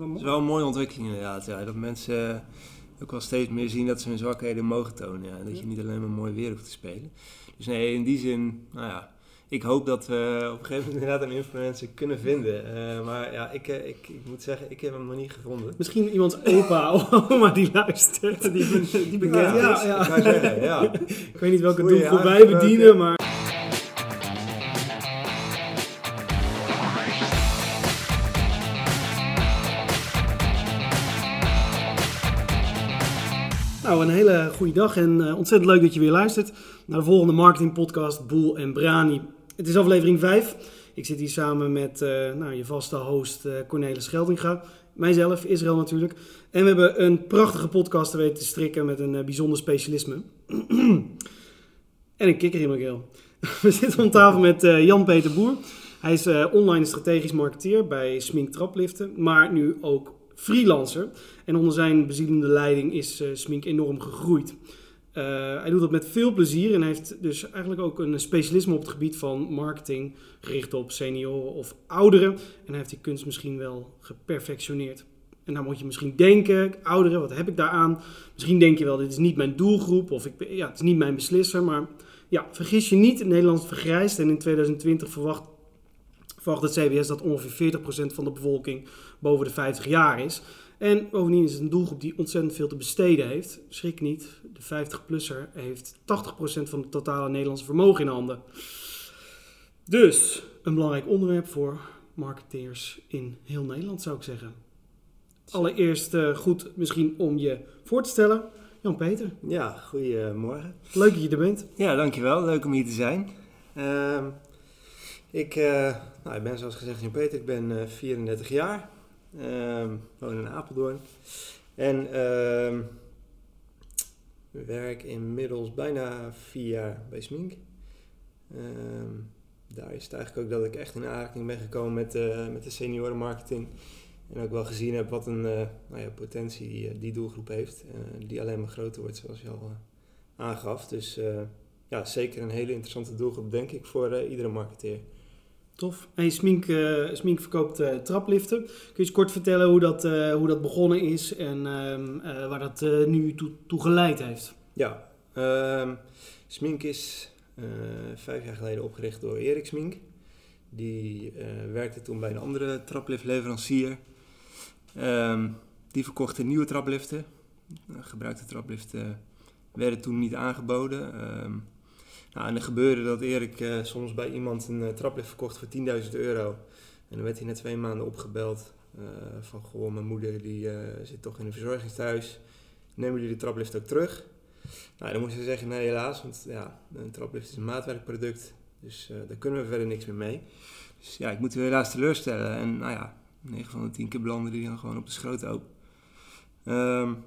Het is wel een mooie ontwikkeling inderdaad. Ja. Dat mensen eh, ook wel steeds meer zien dat ze hun zwakheden mogen tonen. Ja. Dat je niet alleen maar mooi weer hoeft te spelen. Dus nee, in die zin, nou ja, ik hoop dat we op een gegeven moment inderdaad een influencer kunnen vinden. Uh, maar ja, ik, ik, ik, moet zeggen, ik heb hem nog niet gevonden. Misschien iemands opa of oma die luistert, die, die bekend ja, is. Ja, ja. Ik, zeggen, ja. ik weet niet welke doelgroep wij bedienen, maar... Een hele goede dag en uh, ontzettend leuk dat je weer luistert naar de volgende marketingpodcast Boel en Brani. Het is aflevering 5. Ik zit hier samen met uh, nou, je vaste host uh, Cornelis Geldinga. Mijzelf, Israël natuurlijk. En we hebben een prachtige podcast te weten te strikken met een bijzonder specialisme. en een kikker in mijn. We zitten om tafel met Jan-Peter Boer. Hij is online strategisch marketeer bij Smink Trapliften, maar nu ook freelancer. En onder zijn bezielende leiding is uh, Smink enorm gegroeid. Uh, hij doet dat met veel plezier en heeft dus eigenlijk ook een specialisme op het gebied van marketing, gericht op senioren of ouderen. En hij heeft die kunst misschien wel geperfectioneerd. En dan moet je misschien denken, ouderen, wat heb ik daaraan? Misschien denk je wel, dit is niet mijn doelgroep of ik, ja, het is niet mijn beslisser. Maar ja, vergis je niet, Nederland vergrijst en in 2020 verwacht verwacht het CBS dat ongeveer 40% van de bevolking boven de 50 jaar is. En bovendien is het een doelgroep die ontzettend veel te besteden heeft. Schrik niet, de 50-plusser heeft 80% van het totale Nederlandse vermogen in handen. Dus een belangrijk onderwerp voor marketeers in heel Nederland zou ik zeggen. Allereerst uh, goed misschien om je voor te stellen. Jan-Peter. Ja, goedemorgen. Leuk dat je er bent. Ja, dankjewel. Leuk om hier te zijn. Uh, ik, uh, nou, ik ben zoals gezegd Jan-Peter, ik ben 34 jaar. Um, woon in Apeldoorn. En uh, werk inmiddels bijna vier jaar bij Smink. Um, daar is het eigenlijk ook dat ik echt in aanraking ben gekomen met, uh, met de seniorenmarketing. En ook wel gezien heb wat een nou ja, potentie die, doelgroep heeft. Die alleen maar groter wordt, zoals je al aangaf. Dus ja, zeker een hele interessante doelgroep, denk ik, voor iedere marketeer. Tof. En Smink, uh, Smink verkoopt uh, trapliften. Kun je eens kort vertellen hoe dat, uh, hoe dat begonnen is en uh, waar dat nu toe, toe, geleid heeft? Ja, um, Smink is vijf jaar geleden opgericht door Erik Smink. Die werkte toen bij een andere trapliftleverancier. Um, die verkochte nieuwe trapliften. gebruikte trapliften werden toen niet aangeboden. Nou, en er gebeurde dat Erik uh, soms bij iemand een uh, traplift verkocht voor 10.000 euro. En dan werd hij na twee maanden opgebeld uh, van, goh, mijn moeder die zit toch in een verzorgingstehuis. Nemen jullie de traplift ook terug? Nou, dan moesten ze zeggen, nee helaas, want ja, een traplift is een maatwerkproduct. Dus daar kunnen we verder niks meer mee. Dus ja, ik moet u helaas teleurstellen. En nou ja, 9 van de 10 keer belanden die dan gewoon op de schroothoop. Um,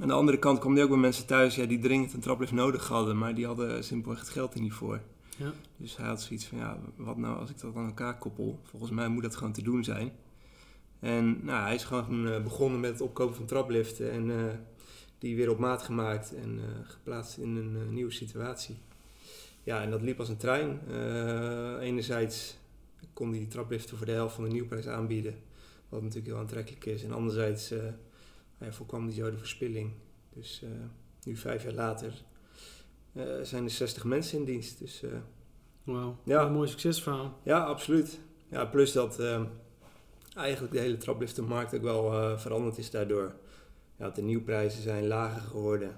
aan de andere kant kwam hij ook bij mensen thuis ja, die dringend een traplift nodig hadden, maar die hadden simpelweg het geld er niet voor. Ja. Dus hij had zoiets van, ja, wat nou als ik dat aan elkaar koppel? Volgens mij moet dat gewoon te doen zijn. En nou, hij is gewoon uh, begonnen met het opkopen van trapliften en uh, die weer op maat gemaakt en uh, geplaatst in een nieuwe situatie. Ja, en dat liep als een trein. enerzijds kon hij die trapliften voor de helft van de nieuwprijs aanbieden, wat natuurlijk heel aantrekkelijk is. En anderzijds ja, voorkwam die zo de verspilling. Dus uh, nu vijf jaar later uh, zijn er 60 mensen in dienst. Dus, uh, Wauw, ja. een mooi succesverhaal. Ja, absoluut. Ja, plus dat eigenlijk de hele trapliftenmarkt ook wel veranderd is daardoor. Ja, de nieuwprijzen zijn lager geworden,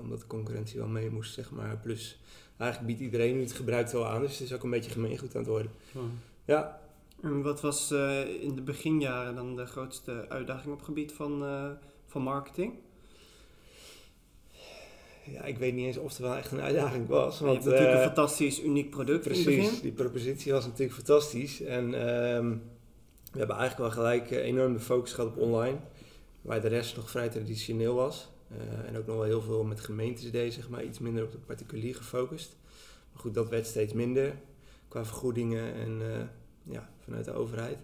omdat de concurrentie wel mee moest, zeg maar. Plus, eigenlijk biedt iedereen nu het gebruik wel aan, dus het is ook een beetje gemeengoed aan het worden. Wow. Ja, en wat was uh, in de beginjaren dan de grootste uitdaging op het gebied van, uh, van marketing? Ja, ik weet niet eens of het wel echt een uitdaging was. Want, je natuurlijk uh, een fantastisch, uniek product precies, in het begin. die propositie was natuurlijk fantastisch. En um, we hebben eigenlijk wel gelijk enorm de focus gehad op online. Waar de rest nog vrij traditioneel was. en ook nog wel heel veel met gemeentes deed, zeg maar. Iets minder op de particulier gefocust. Maar goed, dat werd steeds minder. Qua vergoedingen en ja, vanuit de overheid.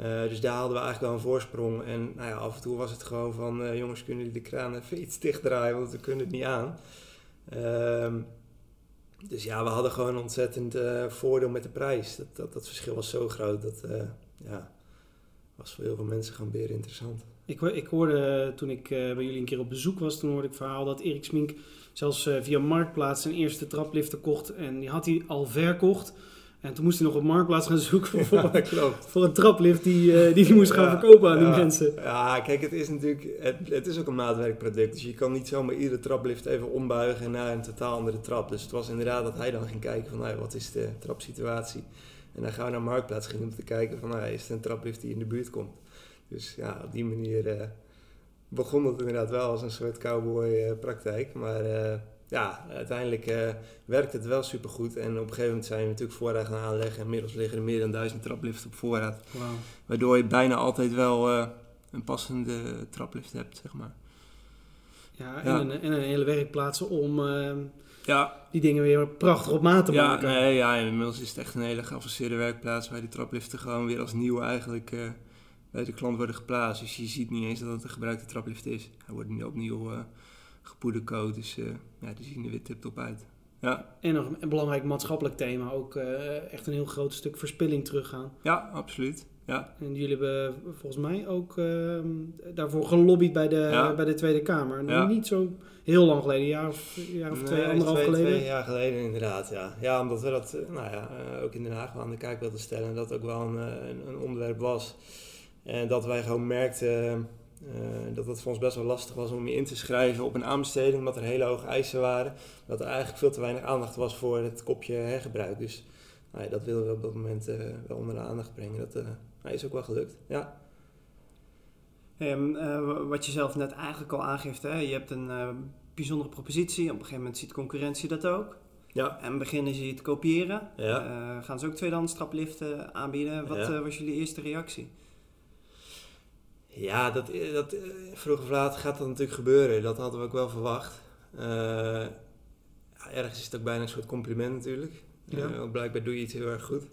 Uh, dus daar hadden we eigenlijk wel een voorsprong. En nou ja, af en toe was het gewoon van, uh, jongens, kunnen jullie de kraan even iets dichtdraaien, want we kunnen het niet aan. Uh, dus ja, we hadden gewoon ontzettend uh, voordeel met de prijs. Dat, dat, verschil was zo groot dat, ja, was voor heel veel mensen gewoon weer interessant. Ik, ik hoorde toen ik eh, bij jullie een keer op bezoek was, toen hoorde ik verhaal dat Erik Smink zelfs eh, via Marktplaats zijn eerste trapliften kocht. En die had hij al verkocht. En toen moest hij nog op Marktplaats gaan zoeken voor, klopt. voor een traplift die, eh, die hij moest gaan Ja, verkopen aan die mensen. Ja, kijk, het is natuurlijk het, het is ook een maatwerkproduct. Dus je kan niet zomaar iedere traplift even ombuigen naar een totaal andere trap. Dus het was inderdaad dat hij dan ging kijken van nou, wat is de trapsituatie. En dan gaan we naar Marktplaats ging om te kijken van nou, is het een traplift die in de buurt komt. Dus ja, op die manier eh, begon het inderdaad wel als een soort cowboy eh, praktijk. Maar ja, uiteindelijk eh, werkt het wel supergoed. En op een gegeven moment zijn we natuurlijk voorraad gaan aanleggen. En inmiddels liggen er meer dan duizend trapliften op voorraad. Waardoor je bijna altijd wel eh, een passende traplift hebt, zeg maar. Ja, en, Ja. Een, en een hele werkplaats om eh, Ja, die dingen weer prachtig op maat te ja, maken. nee, ja, inmiddels is het echt een hele geavanceerde werkplaats waar die trapliften gewoon weer als nieuw eigenlijk eh, bij de klant worden geplaatst. Dus je ziet niet eens dat het een gebruikte traplift is. Hij wordt nu opnieuw eh gepoedercoat, dus eh, ja, die zien er weer tip-top uit. Ja, En nog een belangrijk maatschappelijk thema, ook eh, echt een heel groot stuk verspilling teruggaan. ja absoluut. Ja, En jullie hebben volgens mij ook ehm, daarvoor gelobbyd bij de, Ja. bij de Tweede Kamer. Ja. Niet zo heel lang geleden, een jaar of, jaar of twee, anderhalf twee, geleden. Twee jaar geleden inderdaad, ja. Ja, omdat we dat eh, nou ja, ook in Den Haag wel aan de kaak wilden stellen. En dat ook wel een, een onderwerp was. En dat wij gewoon merkten eh, dat het voor ons best wel lastig was om je in te schrijven op een aanbesteding. Omdat er hele hoge eisen waren. Dat er eigenlijk veel te weinig aandacht was voor het kopje hergebruik. Dus nou ja, dat wilden we op dat moment eh, wel onder de aandacht brengen. Dat eh, nou, is ook wel gelukt, ja. Wat je zelf net eigenlijk al aangeeft, hè? je hebt een bijzondere propositie. Op een gegeven moment ziet concurrentie dat ook. Ja, En beginnen ze je te kopiëren. Ja. Gaan ze ook tweedehands trapliften aanbieden. Wat Ja. was jullie eerste reactie? Ja, dat, dat, eh, vroeg of laat gaat dat natuurlijk gebeuren. Dat hadden we ook wel verwacht. Eh, ja, ergens is het ook bijna een soort compliment natuurlijk. Ja. Eh, blijkbaar doe je iets heel erg goed.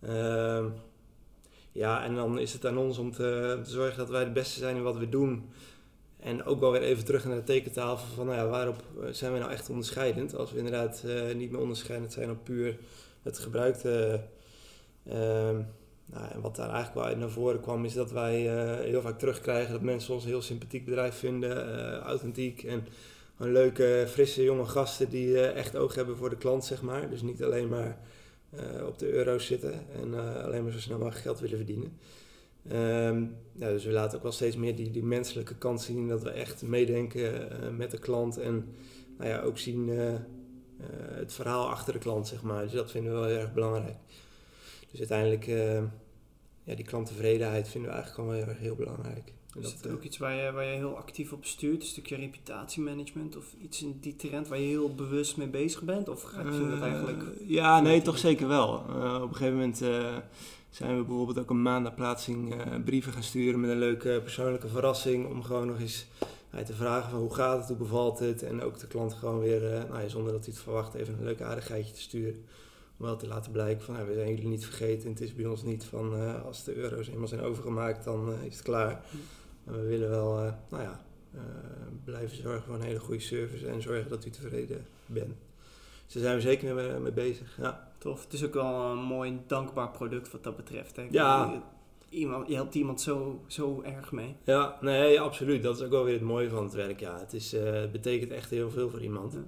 Ehm, ja, en dan is het aan ons om te, te zorgen dat wij de beste zijn in wat we doen. En ook wel weer even terug naar de tekentafel van nou ja, waarop eh, zijn we nou echt onderscheidend. Als we inderdaad eh, niet meer onderscheidend zijn op puur het gebruikte... nou, en wat daar eigenlijk wel uit naar voren kwam, is dat wij eh, heel vaak terugkrijgen dat mensen ons een heel sympathiek bedrijf vinden, eh, authentiek en gewoon leuke, frisse, jonge gasten die eh, echt oog hebben voor de klant, zeg maar. Dus niet alleen maar op de euro's zitten en alleen maar zo snel mogelijk geld willen verdienen. Ehm, dus we laten ook wel steeds meer die, die menselijke kant zien, dat we echt meedenken met de klant en nou ja, ook zien het verhaal achter de klant, zeg maar. Dus dat vinden we wel heel erg belangrijk. Dus uiteindelijk, eh, ja, die klanttevredenheid vinden we eigenlijk gewoon heel erg heel belangrijk. En Is dat, het eh, ook iets waar je, waar je heel actief op stuurt? Een stukje reputatiemanagement of iets in die trend waar je heel bewust mee bezig bent? Of ga je dat eh, eigenlijk... Ja, nee, toch zeker wel. Eh, op een gegeven moment eh, zijn we bijvoorbeeld ook een maand na plaatsing eh, brieven gaan sturen met een leuke persoonlijke verrassing. Om gewoon nog eens eh, te vragen van hoe gaat het, hoe bevalt het. En ook de klant gewoon weer, eh, nou ja, zonder dat hij het verwacht, even een leuk aardigheidje te sturen. Om wel te laten blijken van, nou, we zijn jullie niet vergeten. En het is bij ons niet van, eh, als de euro's eenmaal zijn overgemaakt, dan eh, is het klaar. Maar we willen wel, eh, nou ja, blijven zorgen voor een hele goede service en zorgen dat u tevreden bent. Dus daar zijn we zeker mee, mee bezig, ja. Tof. Het is ook wel een mooi dankbaar product wat dat betreft. Hè? Ja. Iemand, je helpt iemand zo, zo erg mee. Ja, nee, absoluut. Dat is ook wel weer het mooie van het werk. Ja, het, is, het betekent echt heel veel voor iemand. Ja.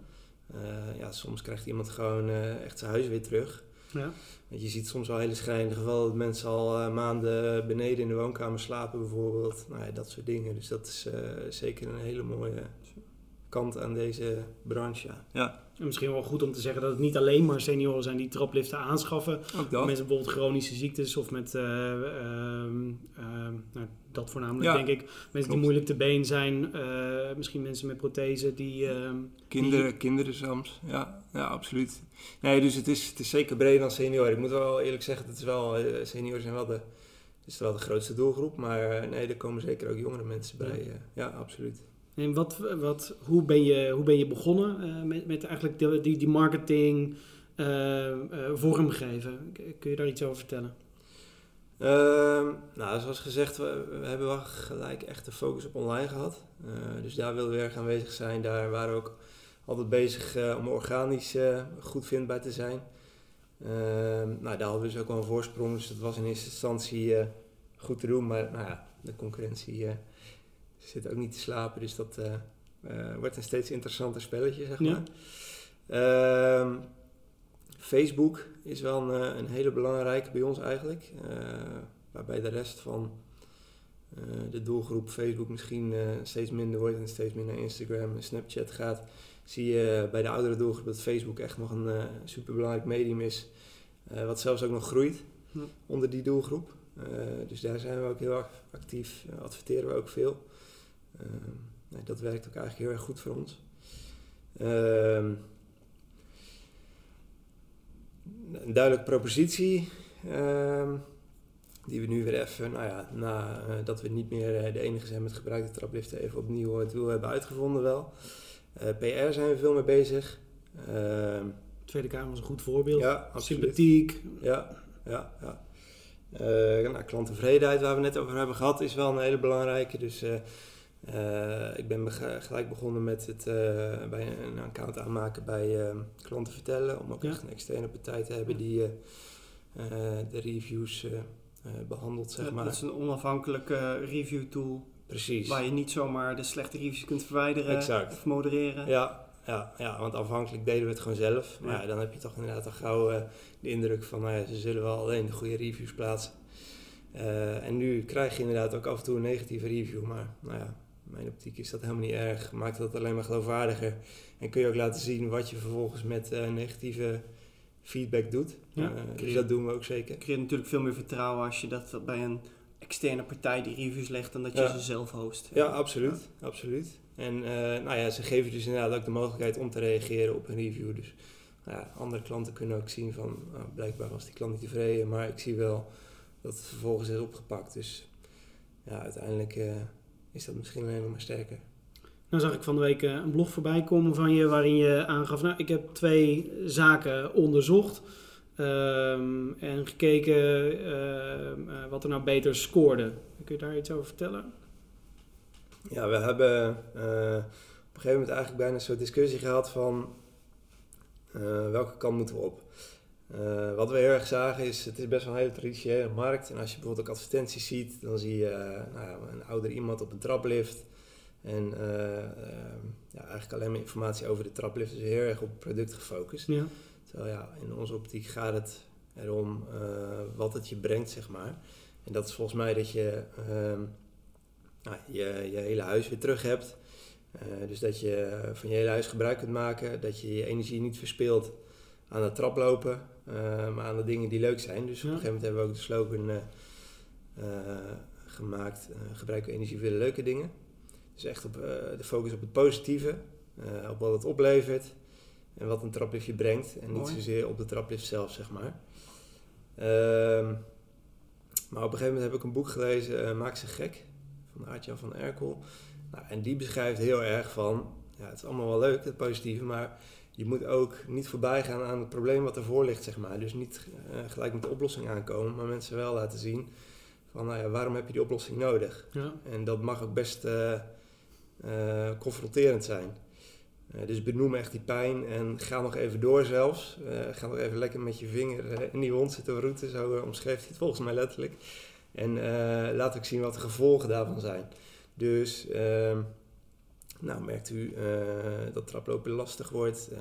Eh, ja, soms krijgt iemand gewoon eh, echt zijn huis weer terug. Ja. Want je ziet soms wel hele schrijnende gevallen dat mensen al eh, maanden beneden in de woonkamer slapen bijvoorbeeld. Nou ja, dat soort dingen. Dus dat is zeker een hele mooie kant aan deze branche. Ja, ja En misschien wel goed om te zeggen dat het niet alleen maar senioren zijn die trapliften aanschaffen. ook dat. Mensen bijvoorbeeld chronische ziektes of met eh, ehm, ehm, nou, dat voornamelijk Ja, denk ik. Mensen die moeilijk te been zijn, eh, misschien mensen met prothese die... ehm, Kinderen, kinderen soms, ja, ja, absoluut. Nee, dus het is, het is zeker breder dan senioren. Ik moet wel eerlijk zeggen, het is wel, eh, senioren zijn wel de, is wel de grootste doelgroep, maar eh, nee, er komen zeker ook jongere mensen bij. eh, ja, absoluut. En wat, wat, hoe, ben je, hoe ben je begonnen eh, met, met eigenlijk die, die marketing eh, eh, vormgeven? Kun je daar iets over vertellen? Ehm, nou, zoals gezegd, we, hebben wel gelijk echt de focus op online gehad. Eh, dus daar wilden we erg aanwezig zijn. Daar waren we ook altijd bezig om organisch goed vindbaar te zijn. Ehm, nou, daar hadden we dus ook wel een voorsprong. Dus dat was in eerste instantie goed te doen. Maar nou ja, de concurrentie eh, zit ook niet te slapen. Dus dat eh, eh, wordt een steeds interessanter spelletje, zeg maar. Ehm, Facebook is wel een, eh, een hele belangrijke bij ons eigenlijk. Waarbij de rest van de doelgroep Facebook misschien steeds minder wordt en steeds meer naar Instagram en Snapchat gaat. Zie je bij de oudere doelgroep dat Facebook echt nog een superbelangrijk medium is. wat zelfs ook nog groeit Ja. onder die doelgroep. Dus daar zijn we ook heel actief, adverteren we ook veel. Nee, dat werkt ook eigenlijk heel erg goed voor ons. Ehm, een duidelijke propositie. ehm, die we nu weer even, nou ja, nadat we niet meer eh, de enige zijn met gebruikte trapliften, even opnieuw het wiel hebben uitgevonden wel. Eh, PR zijn we veel mee bezig. Ehm, Tweede Kamer is een goed voorbeeld. ja, absoluut. Sympathiek. Ja, ja, ja. Eh, nou, klanttevredenheid, waar we net over hebben gehad, is wel een hele belangrijke. Dus eh, eh, ik ben beg- gelijk begonnen met het eh, bij een account aanmaken bij eh, klanten vertellen. Om ook Ja. echt een externe partij te hebben die de reviews eh, eh, behandelt, zeg Dat- maar. Dat is een onafhankelijke review tool Precies. waar je niet zomaar de slechte reviews kunt verwijderen Exact. of modereren. Ja, ja, ja, want afhankelijk deden we het gewoon zelf. Maar Ja. ja, dan heb je toch inderdaad al gauw de indruk van, nou ja, ze zullen wel alleen de goede reviews plaatsen. En nu krijg je inderdaad ook af en toe een negatieve review, maar nou ja, mijn optiek is dat helemaal niet erg. Maakt dat alleen maar geloofwaardiger. En kun je ook laten zien wat je vervolgens met eh, negatieve feedback doet. Ja. Eh, dus dat doen we ook zeker. Je creëert natuurlijk veel meer vertrouwen als je dat bij een externe partij die reviews legt dan dat je Ja. ze zelf host. Ja, absoluut. absoluut. En eh, nou ja, ze geven dus inderdaad ook de mogelijkheid om te reageren op een review. Dus nou ja, andere klanten kunnen ook zien van, nou, blijkbaar was die klant niet tevreden, maar ik zie wel dat het vervolgens is opgepakt. Dus ja, uiteindelijk is dat misschien alleen nog maar sterker. Nou zag ik van de week eh, een blog voorbij komen van je waarin je aangaf, nou ik heb twee zaken onderzocht ehm, en gekeken ehm, eh, wat er nou beter scoorde. Kun je daar iets over vertellen? Ja, we hebben eh, op een gegeven moment eigenlijk bijna een soort discussie gehad van welke kant moeten we op. Eh, wat we heel erg zagen is, het is best wel een hele traditionele markt. En als je bijvoorbeeld ook advertenties ziet, dan zie je eh, nou ja, een ouder iemand op een traplift. En eh, eh, ja, eigenlijk alleen maar informatie over de traplift. Dus heel erg op het product gefocust. Ja. Terwijl ja, in onze optiek gaat het erom wat het je brengt, zeg maar. En dat is volgens mij dat je ehm, nou, je, je hele huis weer terug hebt. Dus dat je van je hele huis gebruik kunt maken. Dat je je energie niet verspilt aan het traplopen, eh, maar aan de dingen die leuk zijn. Dus Ja. op een gegeven moment hebben we ook de slogan eh, eh, gemaakt. gebruik energie voor de leuke dingen. Dus echt op, de focus op het positieve. op wat het oplevert. En wat een traplift je brengt. En niet zozeer op de traplift zelf, zeg maar. Ehm, maar op een gegeven moment heb ik een boek gelezen, Maak ze gek, van Aartjan van Erkel. Nou, en die beschrijft heel erg van, ja, het is allemaal wel leuk, het positieve, maar je moet ook niet voorbij gaan aan het probleem wat ervoor ligt, zeg maar. Dus niet eh, gelijk met de oplossing aankomen, maar mensen wel laten zien van, nou ja, waarom heb je die oplossing nodig? Ja. En dat mag ook best eh, eh, confronterend zijn. Dus benoem echt die pijn en ga nog even door zelfs. Ga nog even lekker met je vinger in die wond zitten roeten, zo omschreef hij het volgens mij letterlijk. En laat ook zien wat de gevolgen daarvan zijn. Dus, ehm, nou merkt u eh, dat traplopen lastig wordt, eh,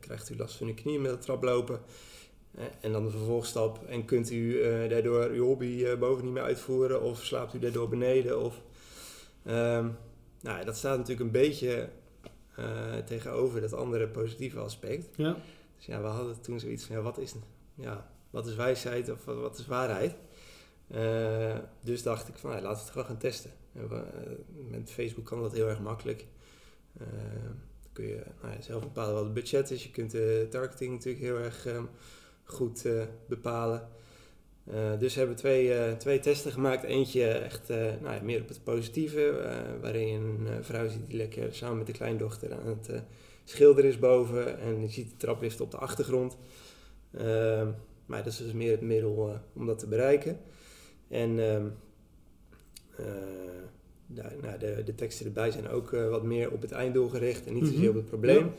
krijgt u last van uw knieën met het traplopen. Eh, en dan de vervolgstap. En kunt u daardoor uw hobby boven niet meer uitvoeren of slaapt u daardoor beneden? Of, Ehm, nou, dat staat natuurlijk een beetje tegenover dat andere positieve aspect. Ja. Dus ja, we hadden toen zoiets van, ja, wat is, ja, wat is wijsheid of wat, wat is waarheid? Eh, dus dacht ik van, ja, laten we het gewoon gaan testen. En we, eh, met Facebook kan dat heel erg makkelijk. Eh, dan kun je nou ja, zelf bepalen wat het budget is. Je kunt de targeting natuurlijk heel erg ehm, goed bepalen. Dus we hebben twee, eh, twee testen gemaakt. Eentje echt nou ja, meer op het positieve, waarin je een vrouw ziet die lekker samen met de kleindochter aan het schilderen is boven. En je ziet de traplift op de achtergrond. Ehm, maar dat is dus meer het middel om dat te bereiken. En ehm, eh, daar- nou, de, de teksten erbij zijn ook eh, wat meer op het einddoel gericht en niet zozeer Mhm. op het probleem.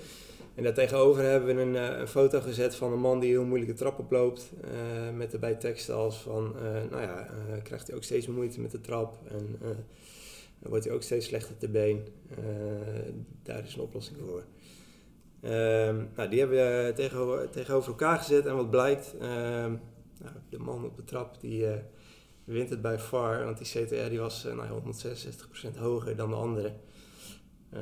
En daartegenover hebben we een, eh, een foto gezet van een man die heel moeilijke trap oploopt. eh met erbij teksten als van, nou ja, krijgt hij ook steeds moeite met de trap. En dan wordt hij ook steeds slechter te been. Daar is een oplossing voor. Ehm, nou, die hebben we tegenover, tegenover elkaar gezet. En wat blijkt, ehm, nou, de man op de trap die wint het bij far. Want die CTR die was eh, nou, ja, 166% hoger dan de andere. Eh,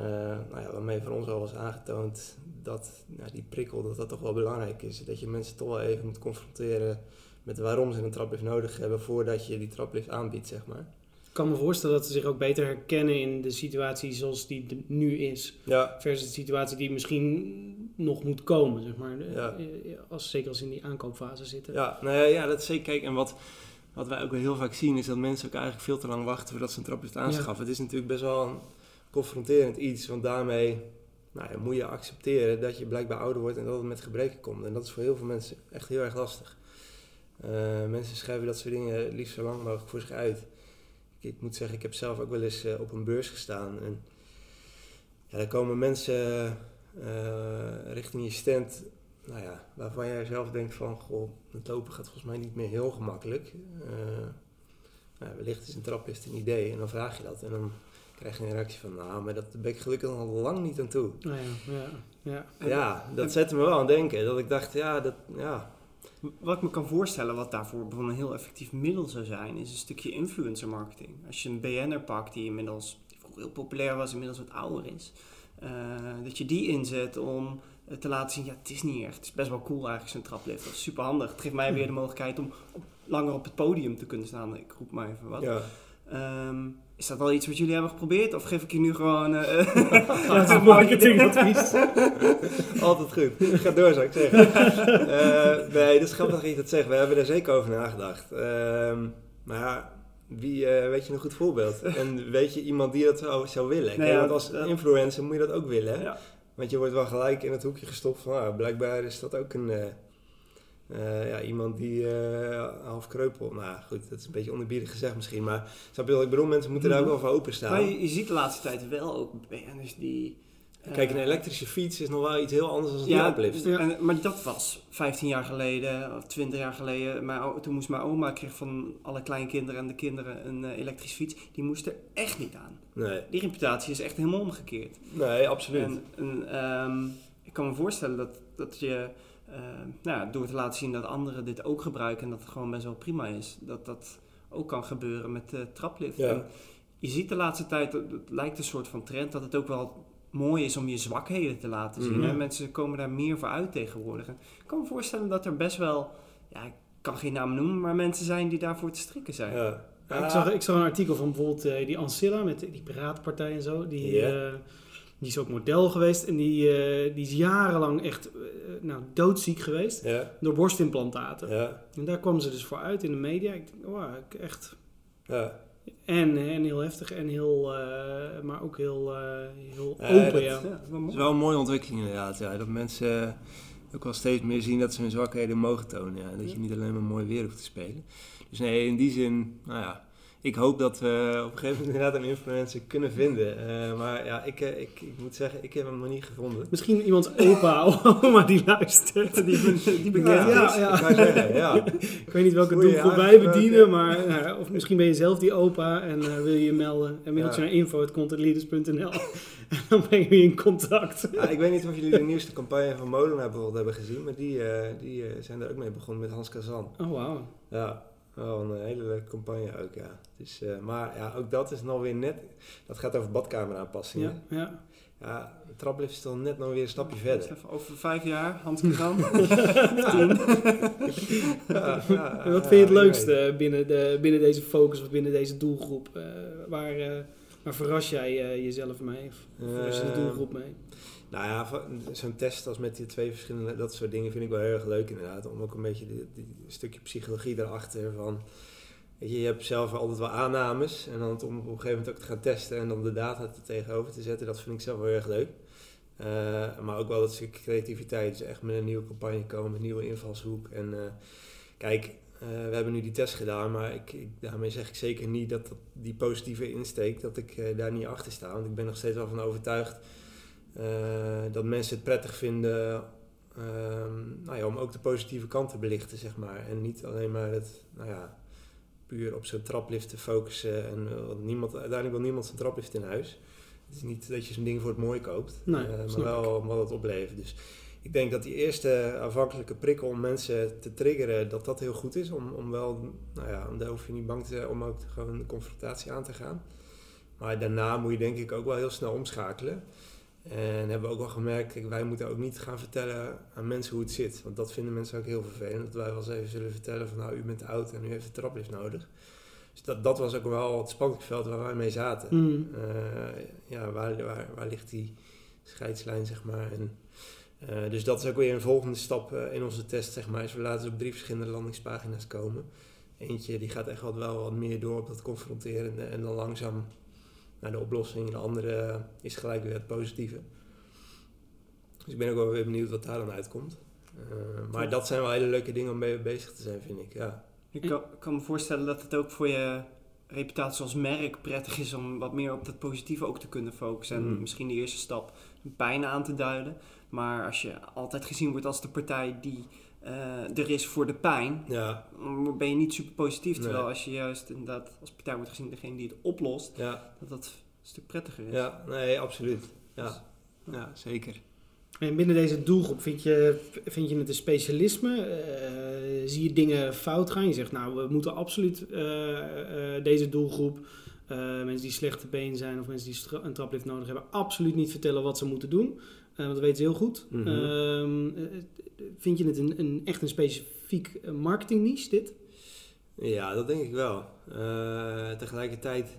nou ja, waarmee voor ons al was aangetoond dat nou, die prikkel dat dat toch wel belangrijk is. Dat je mensen toch wel even moet confronteren met waarom ze een traplift nodig hebben voordat je die traplift aanbiedt, zeg maar. Ik kan me voorstellen dat ze zich ook beter herkennen in de situatie zoals die er nu is. Ja, Versus de situatie die misschien nog moet komen, zeg maar. Ja. eh, Als, zeker als ze in die aankoopfase zitten. ja, nou ja, ja, dat is zeker. Kijk, en wat, wat wij ook wel heel vaak zien is dat mensen ook eigenlijk veel te lang wachten voordat ze een traplift aanschaffen. Het is natuurlijk best wel een confronterend iets, want daarmee nou ja, moet je accepteren dat je blijkbaar ouder wordt en dat het met gebreken komt. En dat is voor heel veel mensen echt heel erg lastig. Eh, mensen schrijven dat soort dingen liefst zo lang mogelijk voor zich uit. Ik, ik moet zeggen, ik heb zelf ook wel eens eh, op een beurs gestaan. En ja, daar komen mensen eh, richting je stand, nou ja, waarvan jij zelf denkt van, goh, het lopen gaat volgens mij niet meer heel gemakkelijk. Eh, nou, wellicht is een traplift een idee en dan vraag je dat. En dan krijg je een reactie van, nou, maar dat ben ik gelukkig al lang niet aan toe. Nou ja, ja, ja. Ja, dat zette me wel aan het denken. Dat ik dacht, ja, dat, ja, Wat ik me kan voorstellen, wat daarvoor bijvoorbeeld een heel effectief middel zou zijn, is een stukje influencer marketing. Als je een BN'er pakt die inmiddels die heel populair was, inmiddels wat ouder is, eh, dat je die inzet om te laten zien, ja, het is niet echt. Het is best wel cool eigenlijk, zo'n traplift. Dat is super handig. Het geeft mij weer de mogelijkheid om op- langer op het podium te kunnen staan. Ik roep maar even wat. ja. Ehm, is dat wel iets wat jullie hebben geprobeerd? Of geef ik je nu gewoon... eh, Dat is marketingadvies. Altijd goed. Ga door, zou ik zeggen. Eh, nee, dat is grappig dat je dat zegt. We hebben er zeker over nagedacht. Ehm, maar ja, wie, eh, weet je een goed voorbeeld? En weet je iemand die dat zou, zou willen? Nee, Kijk, ja, want als influencer moet je dat ook willen. ja. Want je wordt wel gelijk in het hoekje gestopt van, nou, blijkbaar is dat ook een... eh, eh, ja, iemand die eh, half kreupel. Nou goed, dat is een beetje onderbiedig gezegd misschien. Maar snap je wat ik bedoel? Mensen moeten daar ook wel voor openstaan. Maar je, je ziet de laatste tijd wel ook BN'ers die... Kijk, een elektrische fiets is nog wel iets heel anders dan een Ja, en, maar dat was 15 jaar geleden of 20 jaar geleden. O- toen moest mijn oma kreeg van alle kleinkinderen en de kinderen een eh, elektrische fiets. Die moest er echt niet aan. Nee, Die reputatie is echt helemaal omgekeerd. nee absoluut. En, en, ehm, ik kan me voorstellen dat, dat je eh, nou, ja, door te laten zien dat anderen dit ook gebruiken en dat het gewoon best wel prima is, dat dat ook kan gebeuren met de traplift. Ja. En je ziet de laatste tijd, het lijkt een soort van trend, dat het ook wel mooi is om je zwakheden te laten zien. Mhm. hè. Mensen komen daar meer voor uit tegenwoordig. En ik kan me voorstellen dat er best wel, ja, ik kan geen naam noemen, maar mensen zijn die daarvoor te strikken zijn. Ja. Ja, ik, zag, ik zag een artikel van bijvoorbeeld eh, die Ancilla met die Piratenpartij en zo. Die, eh, die is ook model geweest en die, eh, die is jarenlang echt nou, doodziek geweest door borstimplantaten. En daar kwam ze dus voor uit in de media. Ik denk, wow, echt... ja. En, en heel heftig en heel... eh, maar ook heel, eh, heel open, dat- ja. Is wel een mooie ontwikkeling inderdaad. Ja. Dat mensen eh, ook wel steeds meer zien dat ze hun zwakheden mogen tonen. Ja. Dat je niet alleen maar mooi weer hoeft te spelen. Dus nee, in die zin, nou ja. Ik hoop dat we op een gegeven moment inderdaad een influencer kunnen vinden. Eh, maar ja, ik, eh, ik, ik moet zeggen, ik heb hem nog niet gevonden. Misschien iemands opa of oma die luistert. Die, die bekend Ja, is. ja. Ik zeggen, ja. Ik weet niet welke doelgroep wij aangesproken? bedienen, maar nou ja, of misschien ben je zelf die opa en eh, wil je je melden. En mailtje Ja. naar info.contentleaders.nl en dan ben je in contact. Ja, ik weet niet of jullie de nieuwste campagne van Molenaar bijvoorbeeld hebben gezien. Maar die, eh, die eh, zijn er ook mee begonnen met Hans Kazan. Oh, wauw. Ja, wel een hele leuke campagne ook, ja. Dus, maar ja, ook dat is nog weer net... Dat gaat over badkameraanpassingen. Ja, ja. Ja, traplift is dan net nog weer een stapje verder. Over vijf jaar, Hans Kazan. Ja, ja, En wat vind je het leukste binnen, de, binnen deze focus of binnen deze doelgroep? Eh, waar, eh, waar verras jij jezelf mee? Of verras je de doelgroep mee? Nou ja, zo'n test als met die twee verschillende, dat soort dingen vind ik wel heel erg leuk inderdaad. Om ook een beetje die, stukje psychologie daarachter van... Je, hebt zelf altijd wel aannames en dan het om op een gegeven moment ook te gaan testen en dan de data er tegenover te zetten, dat vind ik zelf wel heel erg leuk. Eh, maar ook wel dat stukje creativiteit, dus echt met een nieuwe campagne komen, een nieuwe invalshoek. En eh, kijk, eh, we hebben nu die test gedaan, maar ik, ik, daarmee zeg ik zeker niet dat, dat die positieve insteek, dat ik daar niet achter sta. Want ik ben nog steeds wel van overtuigd dat mensen het prettig vinden ehm, nou ja, om ook de positieve kant te belichten, zeg maar. En niet alleen maar het, nou ja, puur op zo'n traplift te focussen. En, want niemand, uiteindelijk wil niemand zijn traplift in huis. Het is niet dat je zo'n ding voor het mooi koopt, Nee, eh, maar wel wat het oplevert. Dus ik denk dat die eerste aanvankelijke prikkel om mensen te triggeren, dat dat heel goed is. Om, om wel, nou ja, daar hoef je niet bang te zijn om ook gewoon de confrontatie aan te gaan. Maar daarna moet je denk ik ook wel heel snel omschakelen. En hebben we ook wel gemerkt, kijk, wij moeten ook niet gaan vertellen aan mensen hoe het zit. Want dat vinden mensen ook heel vervelend. Dat wij wel eens even zullen vertellen van nou, u bent oud en u heeft een traplift nodig. Dus dat, dat was ook wel het spanningsveld waar wij mee zaten. Mm. Eh, ja, waar, waar, waar ligt die scheidslijn, zeg maar. En, eh, dus dat is ook weer een volgende stap eh, in onze test, zeg maar. Is we laten ze op drie verschillende landingspagina's komen. Eentje die gaat echt wat, wel wat meer door op dat confronterende en dan langzaam naar de oplossing. De andere is gelijk weer het positieve. Dus ik ben ook wel weer benieuwd wat daar dan uitkomt. Eh, maar dat zijn wel hele leuke dingen om mee bezig te zijn, vind ik. Ja. Ik kan, kan me voorstellen dat het ook voor je reputatie als merk prettig is om wat meer op dat positieve ook te kunnen focussen. En Mhm. misschien de eerste stap pijn aan te duiden. Maar als je altijd gezien wordt als de partij die eh, er is voor de pijn, Ja, dan ben je niet super positief. Terwijl Nee. als je juist inderdaad als partij wordt gezien degene die het oplost, ja, dat dat een stuk prettiger is. ja, nee, absoluut. Ja, ja zeker. En binnen deze doelgroep vind je, vind je het een specialisme? Eh, zie je dingen fout gaan? Je zegt nou, we moeten absoluut eh, eh, deze doelgroep, eh, mensen die slechte been zijn of mensen die een traplift nodig hebben, absoluut niet vertellen wat ze moeten doen. Eh, want dat weten ze heel goed. Mhm. Ehm, eh, vind je het een, een, echt een specifiek eh, marketingniche, dit? Ja, dat denk ik wel. Tegelijkertijd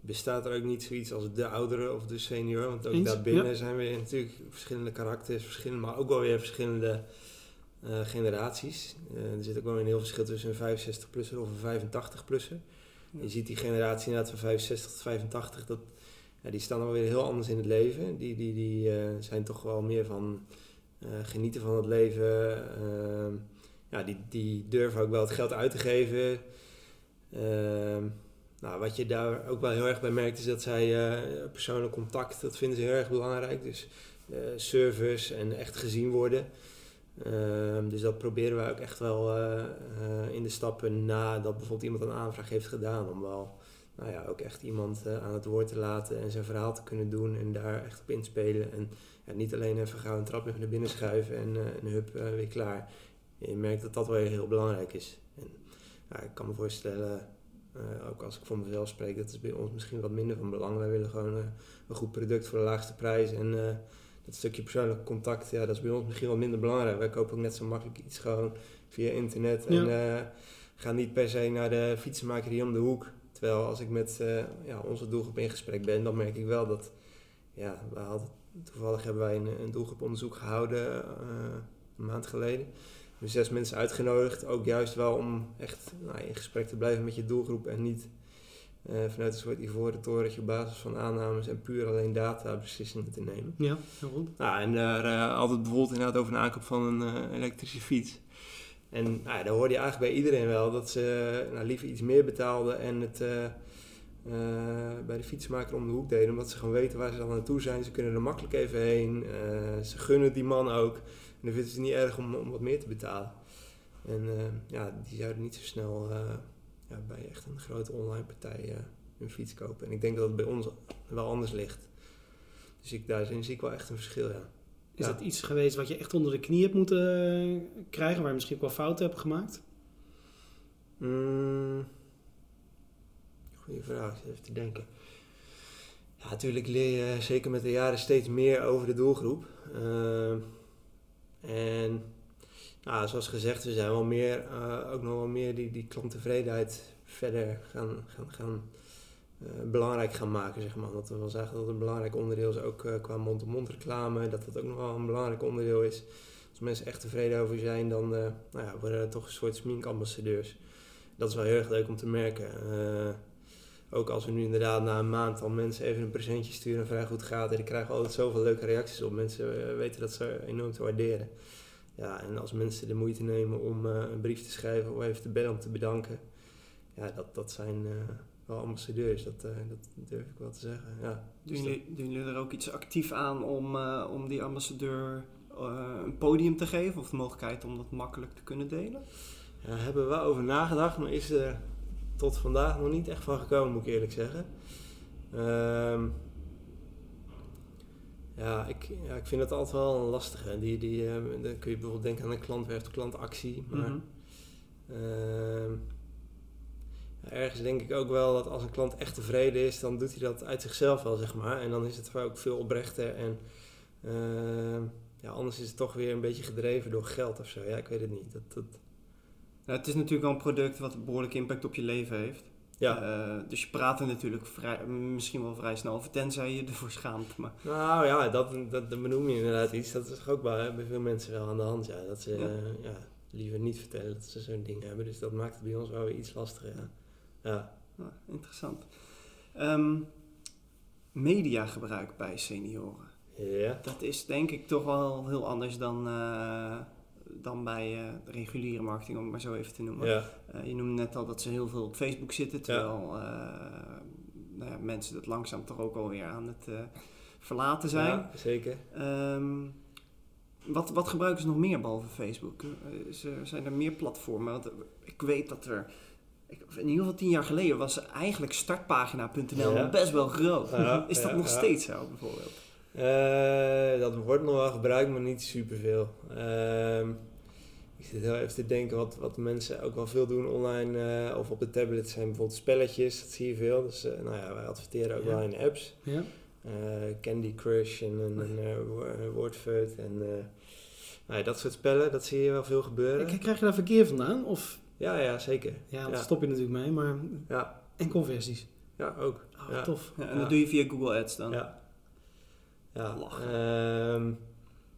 bestaat er ook niet zoiets als de oudere of de senior. Want ook daarbinnen ja. zijn we natuurlijk verschillende karakters, verschillende, maar ook wel weer verschillende generaties. Er zit ook wel een heel verschil tussen een 65-plusser of een 85-plusser. Je ziet die generatie inderdaad van 65 tot 85, dat, die staan alweer heel anders in het leven. Die, die, die eh, zijn toch wel meer van eh, genieten van het leven. Ehm, ja, die, die durven ook wel het geld uit te geven. Ehm, nou, wat je daar ook wel heel erg bij merkt, is dat zij eh, persoonlijk contact, dat vinden ze heel erg belangrijk. Dus eh, service en echt gezien worden. Ehm, dus dat proberen wij ook echt wel eh, eh, in de stappen nadat bijvoorbeeld iemand een aanvraag heeft gedaan. Om wel nou ja, ook echt iemand eh, aan het woord te laten en zijn verhaal te kunnen doen en daar echt op inspelen. En ja, niet alleen even gauw een trap even naar binnen schuiven en eh, een hup eh, weer klaar. Je merkt dat dat wel heel belangrijk is. En ja, ik kan me voorstellen, ook als ik voor mezelf spreek, dat is bij ons misschien wat minder van belang. Wij willen gewoon een goed product voor de laagste prijs. En dat stukje persoonlijk contact, ja, dat is bij ons misschien wat minder belangrijk. Wij kopen ook net zo makkelijk iets gewoon via internet. En gaan niet per se naar de fietsenmaker hier om de hoek. Terwijl als ik met eh, ja, onze doelgroep in gesprek ben, dan merk ik wel dat, ja, we hadden, toevallig hebben wij een, een doelgroeponderzoek gehouden eh, een maand geleden. We hebben zes mensen uitgenodigd, ook juist wel om echt nou, in gesprek te blijven met je doelgroep en niet eh, vanuit een soort ivoren torentje op basis van aannames en puur alleen data beslissingen te nemen. Ja, heel goed. Nou, en daar altijd bijvoorbeeld inderdaad over een aankoop van een elektrische fiets. En nou, ja, daar hoorde je eigenlijk bij iedereen wel dat ze nou, liever iets meer betaalden en het eh, eh, bij de fietsmaker om de hoek deden. Omdat ze gewoon weten waar ze dan naartoe zijn. Ze kunnen er makkelijk even heen. Eh, ze gunnen die man ook. En dan vinden ze het niet erg om, om wat meer te betalen. En ja, die zouden niet zo snel ja, bij echt een grote online partij een fiets kopen. En ik denk dat het bij ons wel anders ligt. Dus ik, zie ik wel echt een verschil, ja. Is Ja. dat iets geweest wat je echt onder de knie hebt moeten eh, krijgen, waar je misschien ook wel fouten hebt gemaakt? Mm, goeie vraag, even te denken. Ja, natuurlijk leer je zeker met de jaren steeds meer over de doelgroep. Ehm, en nou, zoals gezegd, we zijn wel meer, eh, ook nog wel meer die, die klanttevredenheid verder gaan, gaan, gaan eh, belangrijk gaan maken. Zeg maar. Dat we wel zeggen dat het een belangrijk onderdeel is, ook eh, qua mond-to-mond reclame, dat dat ook nog wel een belangrijk onderdeel is. Als mensen echt tevreden over zijn, dan eh, nou ja, worden er toch een soort sminkambassadeurs. Dat is wel heel erg leuk om te merken. Eh, ook als we nu inderdaad na een maand al mensen even een presentje sturen en vrij goed gaat. En die krijgen altijd zoveel leuke reacties op. Mensen eh, weten dat ze enorm te waarderen. Ja, en als mensen de moeite nemen om eh, een brief te schrijven of even te bellen om te bedanken. Ja, dat, dat zijn, eh, wel ambassadeurs, dat, eh, dat durf ik wel te zeggen. Ja. Doen Dus jullie, doen jullie er ook iets actief aan om, eh, om die ambassadeur eh, een podium te geven of de mogelijkheid om dat makkelijk te kunnen delen? Ja, daar hebben we wel over nagedacht, maar is er tot vandaag nog niet echt van gekomen, moet ik eerlijk zeggen. Ehm, ja, ik, ja, ik vind het altijd wel een lastige. Die, die, dan kun je bijvoorbeeld denken aan een klantwerf, klantactie. Maar ja, ergens denk ik ook wel dat als een klant echt tevreden is, dan doet hij dat uit zichzelf wel, zeg maar. En dan is het ook veel oprechter. En ehm, ja, anders is het toch weer een beetje gedreven door geld of zo. Ja, ik weet het niet. Dat, dat, Ja, het is natuurlijk wel een product wat een behoorlijke impact op je leven heeft. ja. Eh, dus je praat er natuurlijk vrij, misschien wel vrij snel over, tenzij je ervoor schaamt. Maar Nou ja, dat, dat, dat benoem je inderdaad iets. Dat is toch ook bij, bij veel mensen wel aan de hand. Ja, dat ze Ja. eh, ja, liever niet vertellen dat ze zo'n ding hebben. Dus dat maakt het bij ons wel weer iets lastiger. Ja. Ja. nou, interessant. Ehm, mediagebruik bij senioren. ja. Dat is denk ik toch wel heel anders dan, eh, dan bij eh, reguliere marketing, om het maar zo even te noemen. ja. Eh, je noemde net al dat ze heel veel op Facebook zitten, terwijl nou ja, mensen dat langzaam toch ook alweer aan het verlaten zijn. Ja, zeker. Ehm, wat, wat gebruiken ze nog meer behalve Facebook? Er, zijn er meer platformen? Want ik weet dat er, in ieder geval tien jaar geleden was eigenlijk startpagina.nl Ja. best wel groot. Ja, Is dat ja, nog steeds zo bijvoorbeeld? Eh, dat wordt nog wel gebruikt, maar niet superveel. Ehm ik zit heel even te denken wat, wat mensen ook wel veel doen online eh, of op de tablet zijn bijvoorbeeld spelletjes, dat zie je veel. Dus eh, nou ja, wij adverteren ook wel in apps. Ja? Candy Crush en, en, en Wo- Wordfeud en nou ja, dat soort spellen, dat zie je wel veel gebeuren. Krijg je daar verkeer vandaan? Of, Ja, ja, zeker. ja, daar Ja. stop je natuurlijk mee, maar... Ja, En conversies. ja ook. Oh, Ja. tof. Ja, en Ja. dat doe je via Google Ads dan? Ja. Ja. Lachen. ehm,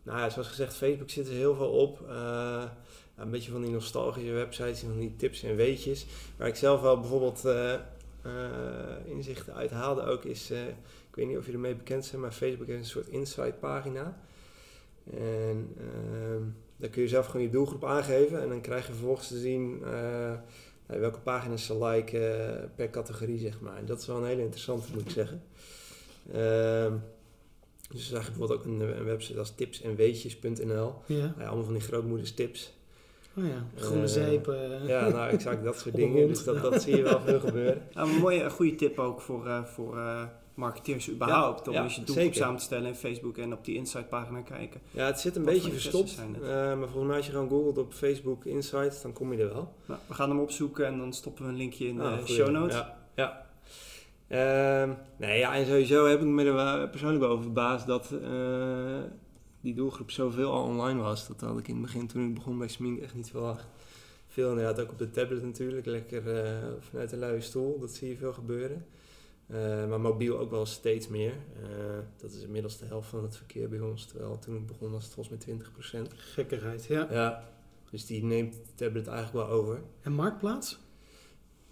nou ja, zoals gezegd, Facebook zit er heel veel op. Eh, een beetje van die nostalgische websites en van die tips en weetjes. Waar ik zelf wel bijvoorbeeld eh, eh, inzichten uit haalde ook is... eh, ik weet niet of jullie ermee bekend zijn, maar Facebook heeft een soort insight pagina. En ehm, daar kun je zelf gewoon je doelgroep aangeven. En dan krijg je vervolgens te zien eh, nou, welke pagina's ze liken per categorie, zeg maar. En dat is wel een hele interessante, moet ik zeggen. Ehm, dus zag je bijvoorbeeld ook een, een website als tipsenweetjes.nl. Ja. Ja, allemaal van die grootmoeders tips. Oh ja, groene Eh, zeep. eh. Ja, nou exact dat soort dingen. Dus dat, dat zie je wel veel gebeuren. Nou, een mooie, een goede tip ook voor, eh, voor eh, marketeers überhaupt. om ja, eens je doelgroep zeker. samen te stellen in Facebook en op die Insight pagina kijken. Ja, het zit een Wat beetje verstopt. eh, maar volgens mij als je gewoon googelt op Facebook Insights, dan kom je er wel. Nou, we gaan hem opzoeken en dan stoppen we een linkje in de Ah, goeie. show notes. Ja, ja. Ehm, nee, ja, en sowieso heb ik me er persoonlijk wel over verbaasd dat eh, die doelgroep zoveel al online was. Dat had ik in het begin, toen ik begon bij Smink, echt niet verwacht. Veel inderdaad ook op de tablet natuurlijk, lekker eh, vanuit de luie stoel. Dat zie je veel gebeuren. Eh, maar mobiel ook wel steeds meer. Eh, dat is inmiddels de helft van het verkeer bij ons. Terwijl toen ik begon was het volgens mij 20%. Gekkigheid, ja. Ja, dus die neemt tablet eigenlijk wel over. En Marktplaats?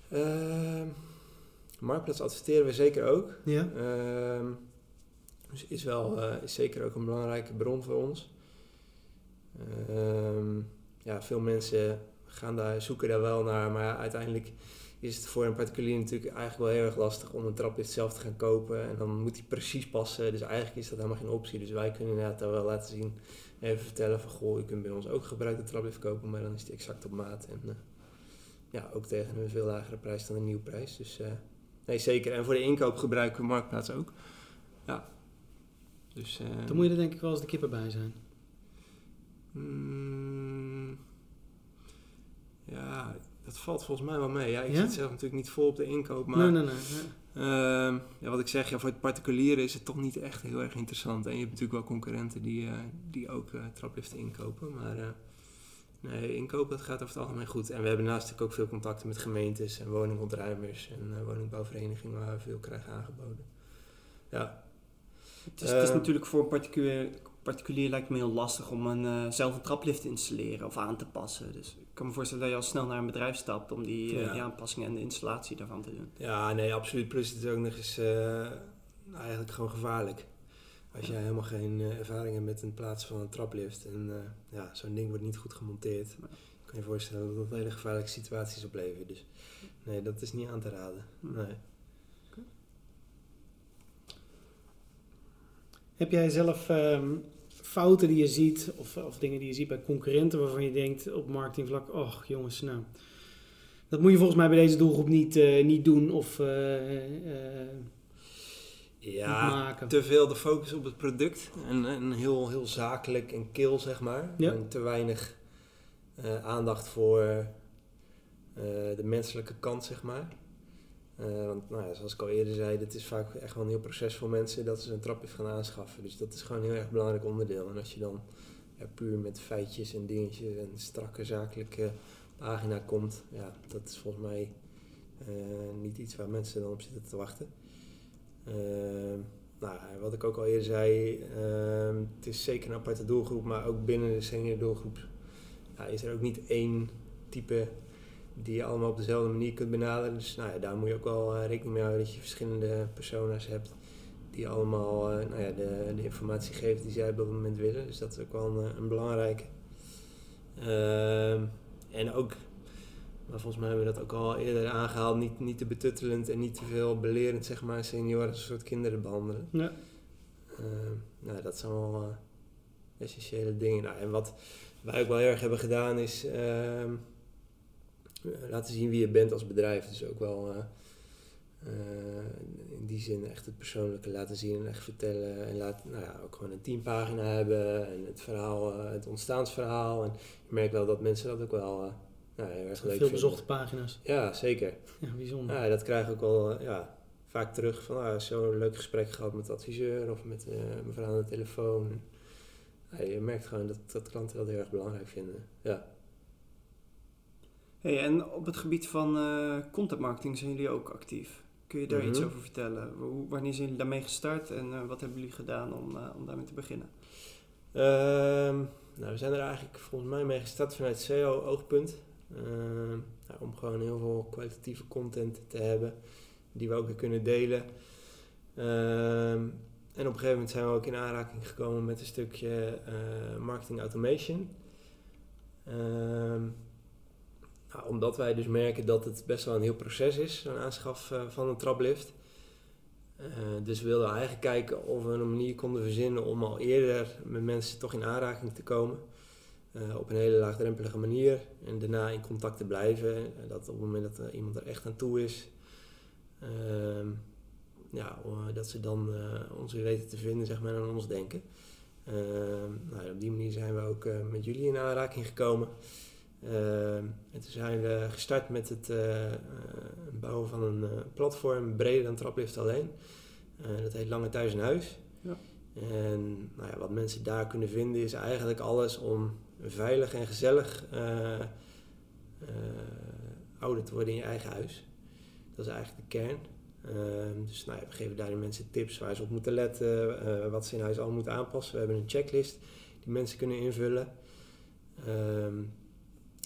Ehm Marktplaats adverteren we zeker ook. Ja. Ehm, dus is, wel, eh, is zeker ook een belangrijke bron voor ons. Ehm, ja, veel mensen gaan daar, zoeken daar wel naar, maar uiteindelijk is het voor een particulier natuurlijk eigenlijk wel heel erg lastig om een traplift zelf te gaan kopen. En dan moet die precies passen, dus eigenlijk is dat helemaal geen optie. Dus wij kunnen inderdaad daar wel laten zien, even vertellen van goh, je kunt bij ons ook gebruikte traplift kopen, maar dan is die exact op maat. En eh, ja, ook tegen een veel lagere prijs dan een nieuwe prijs. Dus eh, nee, zeker. En voor de inkoop gebruiken we Marktplaats ook. Ja. Dus, eh, Dan moet je er denk ik wel eens de kippen bij zijn. Mm, valt volgens mij wel mee. Ja, ik Ja? zit zelf natuurlijk niet vol op de inkoop, maar nee, nee, nee. ja. ehm, ja, wat ik zeg, ja, voor het particuliere is het toch niet echt heel erg interessant. En je hebt natuurlijk wel concurrenten die, eh, die ook eh trapliften inkopen, maar eh, nee, inkopen dat gaat over het algemeen goed. En we hebben naast natuurlijk ook veel contacten met gemeentes en woningontruimers en eh, woningbouwverenigingen waar we veel krijgen aangeboden. Ja, Het is, het is Eh, natuurlijk voor een particulier, particulier lijkt me heel lastig om een, eh, zelf een traplift te installeren of aan te passen. Dus ik kan me voorstellen dat je al snel naar een bedrijf stapt om die, Ja. die aanpassingen en de installatie daarvan te doen. Ja, nee, absoluut. Plus het is ook nog eens eh, eigenlijk gewoon gevaarlijk. Als jij helemaal geen ervaring hebt met het plaatsen van een traplift en ja, zo'n ding wordt niet goed gemonteerd. Je kan je voorstellen dat dat hele gevaarlijke situaties opleveren. Dus nee, dat is niet aan te raden. Hm. Nee. Heb jij zelf ehm, fouten die je ziet, of, of dingen die je ziet bij concurrenten waarvan je denkt op marketingvlak, och jongens, nou, dat moet je volgens mij bij deze doelgroep niet, eh, niet doen of eh, eh, Ja, te veel de focus op het product. En, en heel, heel zakelijk en kil, zeg maar. Ja. En te weinig aandacht voor de menselijke kant, zeg maar. Eh, want nou ja, zoals ik al eerder zei, het is vaak echt wel een heel proces voor mensen dat ze een traplift gaan aanschaffen. Dus dat is gewoon een heel erg belangrijk onderdeel. En als je dan ja, puur met feitjes en dingetjes en strakke zakelijke pagina komt, ja, dat is volgens mij eh, niet iets waar mensen dan op zitten te wachten. Ehm, nou, wat ik ook al eerder zei, ehm, het is zeker een aparte doelgroep, maar ook binnen de senior doelgroep is er ook niet één type die je allemaal op dezelfde manier kunt benaderen. Dus nou ja, daar moet je ook wel eh, rekening mee houden dat je verschillende persona's hebt die allemaal eh, nou ja, de, de informatie geven die zij op dat moment willen. Dus dat is ook wel een, eh, een belangrijke. Ehm, en ook, maar volgens mij hebben we dat ook al eerder aangehaald, niet, niet te betuttelend en niet te veel belerend, zeg maar, senioren als een soort kinderen behandelen. Ja. Ehm, nou, dat zijn wel essentiële dingen. Nou, en wat wij ook wel heel erg hebben gedaan is ehm, laten zien wie je bent als bedrijf. Dus ook wel eh, eh, in die zin echt het persoonlijke laten zien en echt vertellen. En laat, nou ja, ook gewoon een teampagina hebben en het verhaal, eh, het ontstaansverhaal. En je merkt wel dat mensen dat ook wel eh nou, heel erg leuk Veel vinden. bezochte pagina's. Ja, zeker. Ja, bijzonder. Ja, dat krijg ik ook wel eh, ja, vaak terug van ah, zo'n leuk gesprek gehad met de adviseur of met eh mevrouw aan de telefoon. Ja, je merkt gewoon dat, dat klanten dat heel erg belangrijk vinden. Ja. Hey, en op het gebied van eh content marketing zijn jullie ook actief. Kun je daar iets Mhm. over vertellen? Hoe, wanneer zijn jullie daarmee gestart en eh, wat hebben jullie gedaan om, eh, om daarmee te beginnen? Ehm, nou, we zijn er eigenlijk volgens mij mee gestart vanuit SEO-oogpunt. Ehm, nou, om gewoon heel veel kwalitatieve content te hebben die we ook weer kunnen delen. Ehm, en op een gegeven moment zijn we ook in aanraking gekomen met een stukje marketing automation. Ehm, nou, omdat wij dus merken dat het best wel een heel proces is, zo'n aanschaf eh, van een traplift. Eh, dus we wilden eigenlijk kijken of we een manier konden verzinnen om al eerder met mensen toch in aanraking te komen. Eh, op een hele laagdrempelige manier. En daarna in contact te blijven. En dat op het moment dat iemand er echt aan toe is. ehm, ja, dat ze dan ons weer weten te vinden, zeg maar, en aan ons denken. Ehm, nou, op die manier zijn we ook met jullie in aanraking gekomen. Ehm, en toen zijn we gestart met het eh, eh, bouwen van een eh, platform breder dan Traplift alleen. Dat heet Lange Thuis in Huis. Ja. En nou ja, wat mensen daar kunnen vinden is eigenlijk alles om veilig en gezellig ouder te worden in je eigen huis. Dat is eigenlijk de kern. Ehm, dus nou ja, we geven daarin mensen tips waar ze op moeten letten, wat ze in huis al moeten aanpassen. We hebben een checklist die mensen kunnen invullen. Ehm,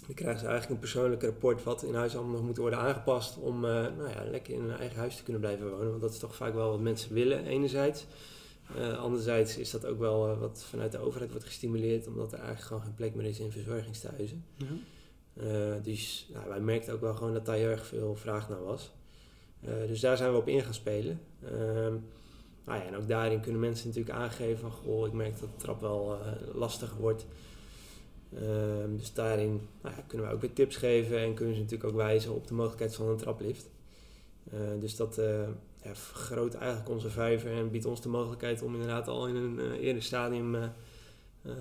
dan krijgen ze eigenlijk een persoonlijk rapport wat in huis allemaal nog moet worden aangepast om eh, nou ja, lekker in hun eigen huis te kunnen blijven wonen. Want dat is toch vaak wel wat mensen willen, enerzijds. Eh, anderzijds is dat ook wel eh, wat vanuit de overheid wordt gestimuleerd, omdat er eigenlijk gewoon geen plek meer is in verzorgingstehuizen. Ja. Dus nou, wij merkten ook wel gewoon dat daar heel erg veel vraag naar was. Dus daar zijn we op in gaan spelen. Ehm, nou ja, en ook daarin kunnen mensen natuurlijk aangeven van... Goh, ik merk dat de trap wel lastiger wordt. Ehm, dus daarin nou ja, kunnen we ook weer tips geven... en kunnen ze natuurlijk ook wijzen op de mogelijkheid van een traplift. Eh, dus dat ja, vergroot eigenlijk onze vijver... en biedt ons de mogelijkheid om inderdaad al in een eh, eerder stadium... eh,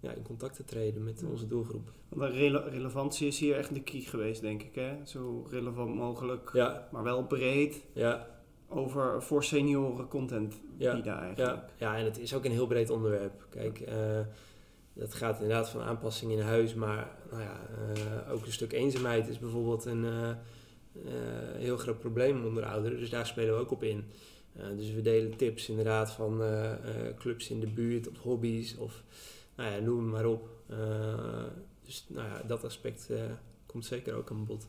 ja, in contact te treden met onze doelgroep. Want de rele- relevantie is hier echt de key geweest, denk ik. Hè? Zo relevant mogelijk, Ja, maar wel breed ja, over voor senioren content Ja, bieden eigenlijk. Ja, ja, en het is ook een heel breed onderwerp. Kijk, dat gaat inderdaad van aanpassing in huis, maar nou ja, eh, ook een stuk eenzaamheid is bijvoorbeeld een eh, eh, heel groot probleem onder ouderen. Dus daar spelen we ook op in. Dus we delen tips inderdaad van clubs in de buurt of hobby's of nou ja, noem het maar op. Dus nou ja, dat aspect komt zeker ook aan bod.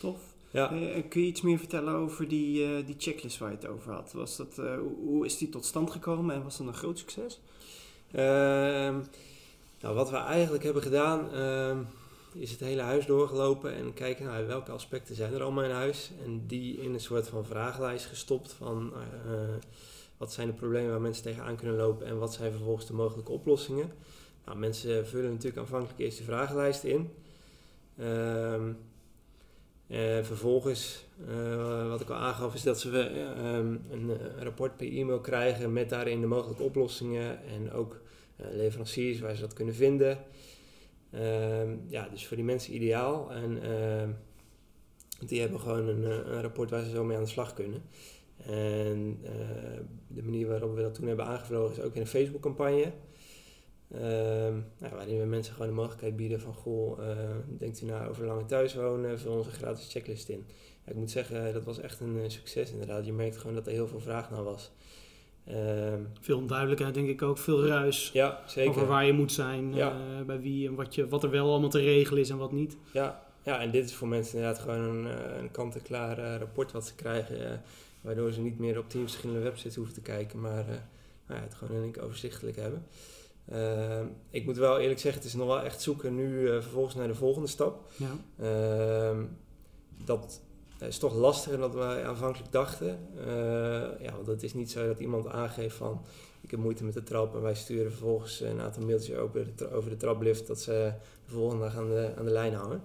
Tof. Ja. Kun je iets meer vertellen over die, die checklist waar je het over had? Was dat, hoe is die tot stand gekomen en was dat een groot succes? Ehm, nou, wat we eigenlijk hebben gedaan, ehm, is het hele huis doorgelopen en kijken naar welke aspecten zijn er allemaal in huis. En die in een soort van vragenlijst gestopt van eh, wat zijn de problemen waar mensen tegenaan kunnen lopen en wat zijn vervolgens de mogelijke oplossingen. Nou, mensen vullen natuurlijk aanvankelijk eerst de vragenlijst in. En vervolgens, eh, wat ik al aangaf, is dat ze eh, een, rapport per e-mail krijgen met daarin de mogelijke oplossingen en ook leveranciers waar ze dat kunnen vinden. Ehm, ja, dus voor die mensen ideaal. En ehm, die hebben gewoon een, eh, een, rapport waar ze zo mee aan de slag kunnen. En uh, de manier waarop we dat toen hebben aangevlogen is ook in een Facebook-campagne. Um, nou, waarin we mensen gewoon de mogelijkheid bieden van... Goh, uh, denkt u nou over lange thuis wonen? Vul onze gratis checklist in. Ik moet zeggen, dat was echt een succes inderdaad. Je merkt gewoon dat er heel veel vraag naar was. Um, veel onduidelijkheid, denk ik ook. Veel ruis. Ja, zeker. Over waar je moet zijn, ja. uh, bij wie en wat, je, wat er wel allemaal te regelen is en wat niet. Ja, ja en dit is voor mensen inderdaad gewoon een, eh, een kant-en-klaar uh, rapport wat ze krijgen. Uh, waardoor ze niet meer op tien verschillende websites hoeven te kijken, maar nou ja, het gewoon denk ik overzichtelijk hebben. Ehm, ik moet wel eerlijk zeggen, het is nog wel echt zoeken nu vervolgens naar de volgende stap. Ja. Ehm, dat het is toch lastiger dan wij aanvankelijk dachten. Uh, ja, want het is niet zo dat iemand aangeeft van ik heb moeite met de trap en wij sturen vervolgens een aantal mailtjes over de, over de traplift dat ze de volgende dag aan de, aan de lijn houden.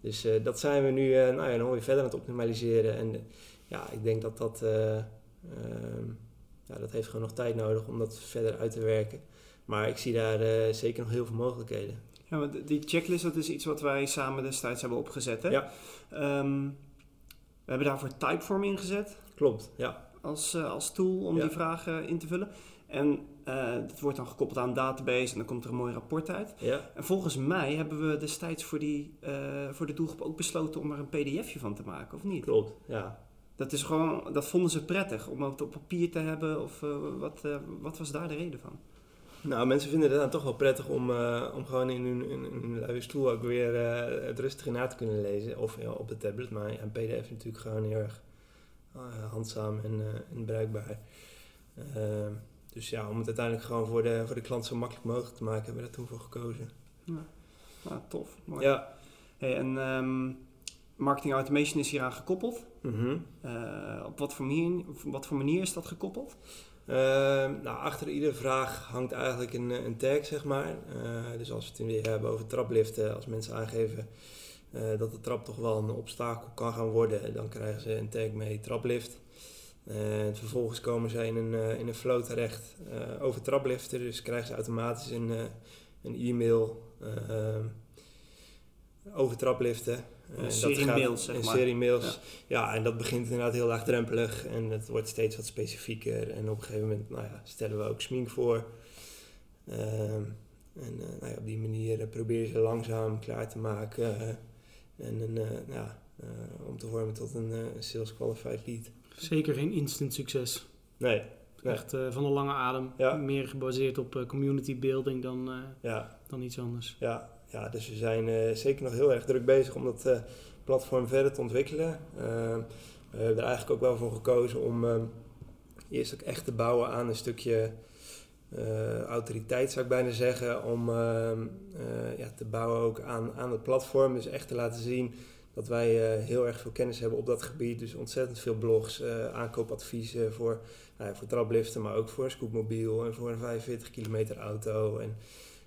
Dus uh, dat zijn we nu uh, nou ja, nog weer verder aan het optimaliseren. En ja, ik denk dat dat, ehm, ja, dat heeft gewoon nog tijd nodig om dat verder uit te werken. Maar ik zie daar zeker nog heel veel mogelijkheden. Ja, want die checklist dat is iets wat wij samen destijds hebben opgezet. Hè? Ja. Um, we hebben daarvoor Typeform ingezet. Klopt, ja. Als, uh, als tool om die vragen in te vullen. En uh, dat wordt dan gekoppeld aan een database en dan komt er een mooi rapport uit. Ja. En volgens mij hebben we destijds voor, die, uh, voor de doelgroep ook besloten om er een pdfje van te maken, of niet? Klopt, ja. Dat, is gewoon, dat vonden ze prettig om het op papier te hebben, of wat, wat was daar de reden van? Nou, mensen vinden het dan toch wel prettig om, uh, om gewoon in hun, in, in hun luie stoel ook weer uh, het rustige na te kunnen lezen. Of ja, op de tablet, maar een pdf is natuurlijk gewoon heel erg uh, handzaam en, en bruikbaar. Ehm, dus ja, om het uiteindelijk gewoon voor de, voor de klant zo makkelijk mogelijk te maken, hebben we daar toen voor gekozen. Ja, nou, tof. Mooi. Ja. Hey, en um, marketing automation is hieraan gekoppeld. Mm -hmm. op wat voor, manier, op wat voor manier is dat gekoppeld? Uh, nou, achter iedere vraag hangt eigenlijk een, een tag, zeg maar. Uh, dus als we het weer hebben over trapliften, als mensen aangeven uh, dat de trap toch wel een obstakel kan gaan worden, dan krijgen ze een tag mee traplift. En vervolgens komen ze in een, in een flow terecht over trapliften, dus krijgen ze automatisch een, een e-mail over trapliften. Een serie mails, zeg een maar. serie mails. Ja. ja. en dat begint inderdaad heel laagdrempelig en het wordt steeds wat specifieker. En op een gegeven moment nou ja, stellen we ook smink voor. Um, en uh, nou ja, op die manier uh, probeer je ze langzaam klaar te maken. Uh, en een, ja, om te vormen tot een sales qualified lead. Zeker geen instant succes. Nee. nee. Echt van een lange adem. Ja. Meer gebaseerd op community building dan, ja. dan iets anders. Ja, ja, dus we zijn uh, zeker nog heel erg druk bezig om dat uh, platform verder te ontwikkelen. Uh, we hebben er eigenlijk ook wel voor gekozen om eerst ook echt te bouwen aan een stukje autoriteit, zou ik bijna zeggen. Om ja, te bouwen ook aan, aan het platform. Dus echt te laten zien dat wij heel erg veel kennis hebben op dat gebied. Dus ontzettend veel blogs, aankoopadviezen voor, nou voor trapliften, maar ook voor een scootmobiel en voor een 45 kilometer auto. En,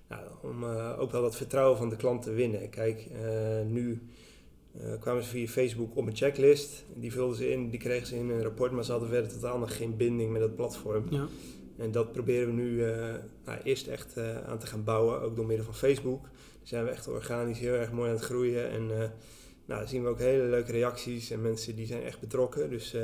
nou, om uh, ook wel dat vertrouwen van de klant te winnen. Kijk, uh, nu uh, kwamen ze via Facebook op een checklist. Die vulden ze in, die kregen ze in een rapport, maar ze hadden verder totaal nog geen binding met het platform. Ja. En dat proberen we nu nou, eerst echt aan te gaan bouwen, ook door middel van Facebook. Daar zijn we echt organisch heel erg mooi aan het groeien. En nou, dan zien we ook hele leuke reacties en mensen die zijn echt betrokken. Dus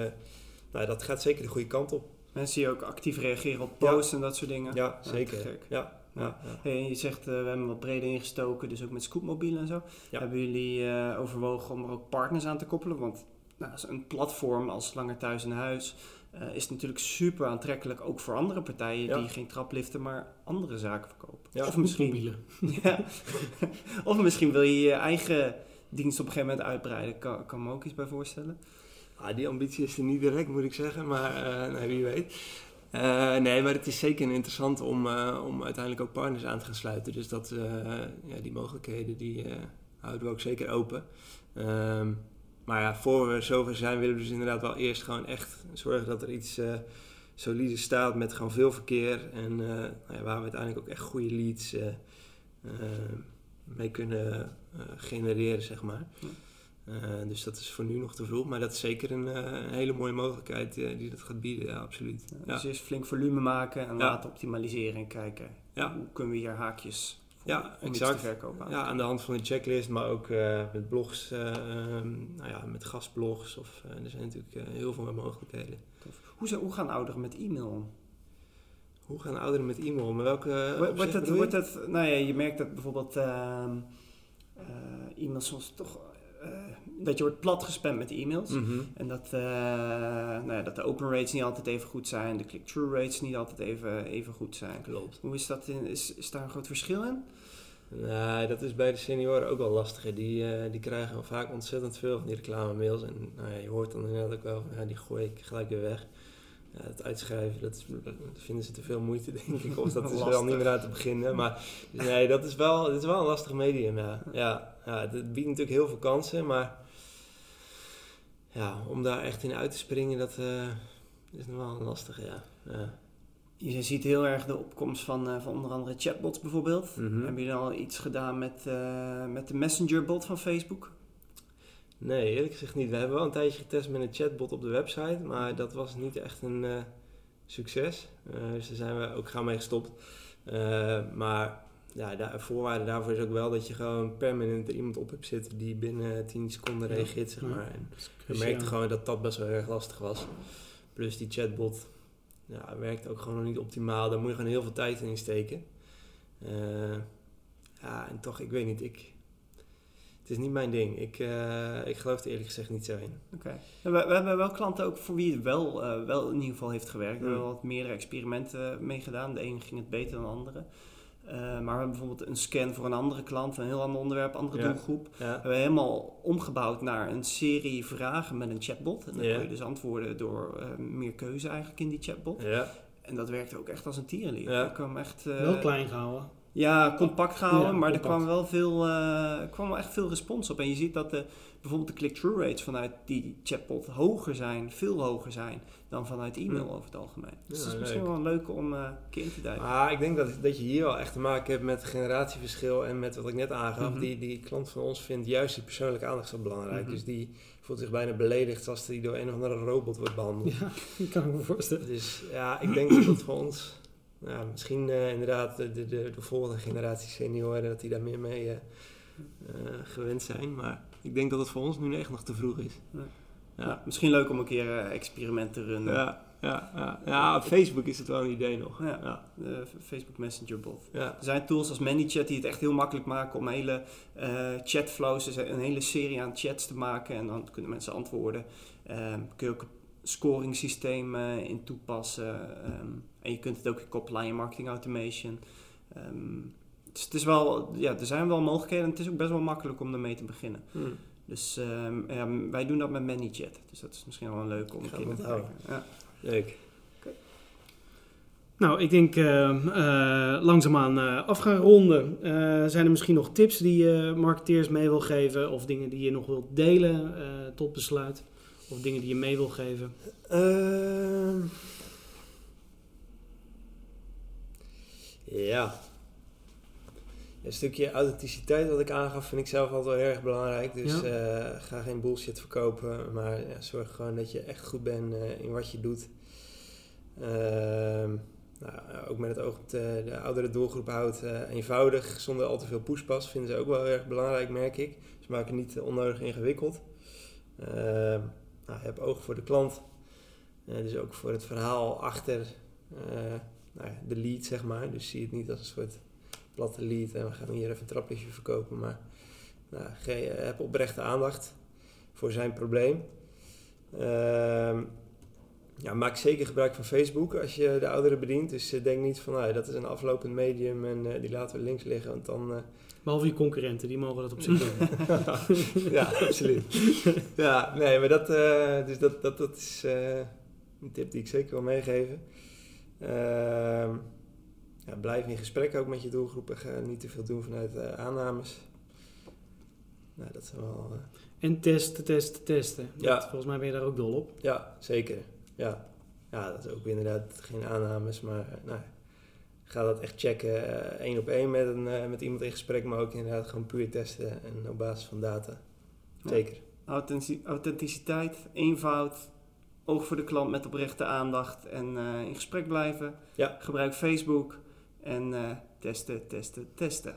nou, dat gaat zeker de goede kant op. Mensen die ook actief reageren op posts ja. en dat soort dingen. Ja, zeker. Ja, ja. Hey, je zegt, uh, we hebben wat breder ingestoken, dus ook met scootmobielen en zo. Ja. Hebben jullie uh, overwogen om er ook partners aan te koppelen? Want nou, een platform als Langer Thuis in Huis uh, is natuurlijk super aantrekkelijk, ook voor andere partijen Ja. die geen trapliften, maar andere zaken verkopen. Ja. Of, misschien, ja. of misschien wil je je eigen dienst op een gegeven moment uitbreiden. Kan, kan me ook iets bij voorstellen. Ah, die ambitie is er niet direct, moet ik zeggen, maar nou, wie weet. Uh, nee, maar het is zeker interessant om, uh, om uiteindelijk ook partners aan te gaan sluiten. Dus dat, uh, ja, die mogelijkheden die, houden we ook zeker open. Ehm, maar ja, voor we zover zijn, willen we dus inderdaad wel eerst gewoon echt zorgen dat er iets solide staat met gewoon veel verkeer. En nou ja, waar we uiteindelijk ook echt goede leads mee kunnen genereren, zeg maar. Dus dat is voor nu nog te vroeg, maar dat is zeker een, een hele mooie mogelijkheid die dat gaat bieden, ja, absoluut. Ja, dus eerst flink volume maken en laten optimaliseren en kijken hoe kunnen we hier haakjes ja, exact. Ja, aan de hand van de checklist, maar ook met blogs, uh, nou ja, met gastblogs. Of, er zijn natuurlijk heel veel mogelijkheden. Hoe, hoe gaan ouderen met e-mail om? Hoe gaan ouderen met e-mail om? Welke wordt wordt het, nou ja, je merkt dat bijvoorbeeld ehm, e-mail soms toch dat je wordt plat gespamd met e-mails. Mm -hmm. En dat, nou ja, dat de open rates niet altijd even goed zijn, de click-through rates niet altijd even, even goed zijn. Klopt. Hoe is dat? In, is, is daar een groot verschil in? Nee, dat is bij de senioren ook wel lastig. Die, uh, die krijgen vaak ontzettend veel van die reclame-mails. En nou ja, je hoort dan inderdaad ook wel van, ja, die gooi ik gelijk weer weg. Ja, het uitschrijven, dat, dat, vinden ze te veel moeite, denk ik. Of dat is wel niet meer aan te beginnen. Maar nee, dat is wel, dat is wel een lastig medium, ja. ja. Ja, het biedt natuurlijk heel veel kansen, maar ja, om daar echt in uit te springen, dat uh, is nog wel een lastige, ja. ja. Je ziet heel erg de opkomst van, uh, van onder andere chatbots bijvoorbeeld. Mm -hmm. Heb je al iets gedaan met, uh, met de Messenger-bot van Facebook? Nee, eerlijk gezegd niet. We hebben wel een tijdje getest met een chatbot op de website, maar dat was niet echt een succes. dus daar zijn we ook gaan mee gestopt. maar ja, de voorwaarde daarvoor is ook wel dat je gewoon permanent er iemand op hebt zitten die binnen 10 seconden reageert, zeg maar. En we merkten gewoon dat dat best wel erg lastig was. Plus die chatbot ja, werkt ook gewoon nog niet optimaal. Daar moet je gewoon heel veel tijd in steken. Uh, ja, en toch, ik weet niet, ik, het is niet mijn ding. Ik, uh, ik geloof er eerlijk gezegd niet zo in. Oké. Okay. We, we, hebben wel klanten ook voor wie het wel, uh, wel in ieder geval heeft gewerkt. We hebben wat meerdere experimenten mee gedaan. De ene ging het beter dan de andere. Uh, maar we hebben bijvoorbeeld een scan voor een andere klant, een heel ander onderwerp, andere ja. doelgroep. Ja. We hebben helemaal omgebouwd naar een serie vragen met een chatbot. En dan ja. kun je dus antwoorden door uh, meer keuze eigenlijk in die chatbot. En dat werkte ook echt als een tierenlier. Ja. kwam echt, uh, wel klein gehouden. Ja, compact gehouden, maar compact. er kwam wel veel, kwam wel echt veel respons op. En je ziet dat de, bijvoorbeeld de click-through rates vanuit die chatbot hoger zijn, veel hoger zijn dan vanuit e-mail over het algemeen. Dus ja, dat is misschien wel leuk om uh, een keer in te duiken. Ah, ik denk dat, dat je hier wel echt te maken hebt met generatieverschil en met wat ik net aangaf. Mm -hmm. die, die klant van ons vindt juist die persoonlijke aandacht zo belangrijk. Mm -hmm. Dus die voelt zich bijna beledigd als die door een of andere robot wordt behandeld. Ja, dat kan ik me voorstellen. Dus ja, ik denk dat dat voor ons... Nou, misschien uh, inderdaad de, de, de, de, volgende generatie senioren, dat die daar meer mee uh, gewend zijn. Maar ik denk dat het voor ons nu echt nog te vroeg is. Ja. Misschien leuk om een keer experimenten te runnen. Ja, ja, ja. ja, op Facebook is het wel een idee nog. Ja, ja. de Facebook Messenger bot. Ja. Er zijn tools als ManyChat die het echt heel makkelijk maken om hele uh, chatflows, dus een hele serie aan chats te maken en dan kunnen mensen antwoorden. Um, kun je ook scoring systeem uh, in toepassen um, en je kunt het ook koppelen aan je marketing automation. Um, dus het is wel, ja, er zijn wel mogelijkheden en het is ook best wel makkelijk om ermee te beginnen. Hmm. Dus um, ja, wij doen dat met ManyChat. Dus dat is misschien wel een leuk om een keer te kijken. Ja. Leuk. Okay. Nou, ik denk uh, uh, langzaamaan uh, af gaan ronden. zijn er misschien nog tips die je marketeers mee wil geven? Of dingen die je nog wilt delen tot besluit? Of dingen die je mee wil geven? Ehm. ja, een stukje authenticiteit wat ik aangaf vind ik zelf altijd wel erg belangrijk. Dus ja. uh, ga geen bullshit verkopen, maar ja, zorg gewoon dat je echt goed bent uh, in wat je doet. Uh, nou, ook met het oog op de, de oudere doelgroep houdt uh, eenvoudig, zonder al te veel pushpas, vinden ze ook wel erg belangrijk, merk ik. Ze maken het niet onnodig ingewikkeld. Ehm, nou, heb oog voor de klant, dus ook voor het verhaal achter nou, de lead, zeg maar. Dus zie het niet als een soort platte lead en we gaan hier even een traplichtje verkopen. Maar nou, heb oprechte aandacht voor zijn probleem. Uh, ja, maak zeker gebruik van Facebook als je de ouderen bedient. Dus denk niet van nou, dat is een aflopend medium en die laten we links liggen. Want dan. Behalve je concurrenten, die mogen dat op zich doen. ja, absoluut. ja, nee, maar dat, dus dat, dat, dat is een tip die ik zeker wil meegeven. Ehm, ja, blijf in gesprek ook met je doelgroep en ga niet te veel doen vanuit uh, aannames. nou, dat is wel... eh, En testen, testen, testen. Ja. Volgens mij ben je daar ook dol op. ja, zeker. Ja. ja, dat is ook inderdaad geen aannames, maar eh, nou, ga dat echt checken. eh, één op één met, een, eh, met iemand in gesprek, maar ook inderdaad gewoon puur testen en op basis van data. Ja. Zeker. Authentici- authenticiteit, eenvoud, oog voor de klant met oprechte aandacht en eh, in gesprek blijven. Ja. Gebruik Facebook en eh, testen, testen, testen.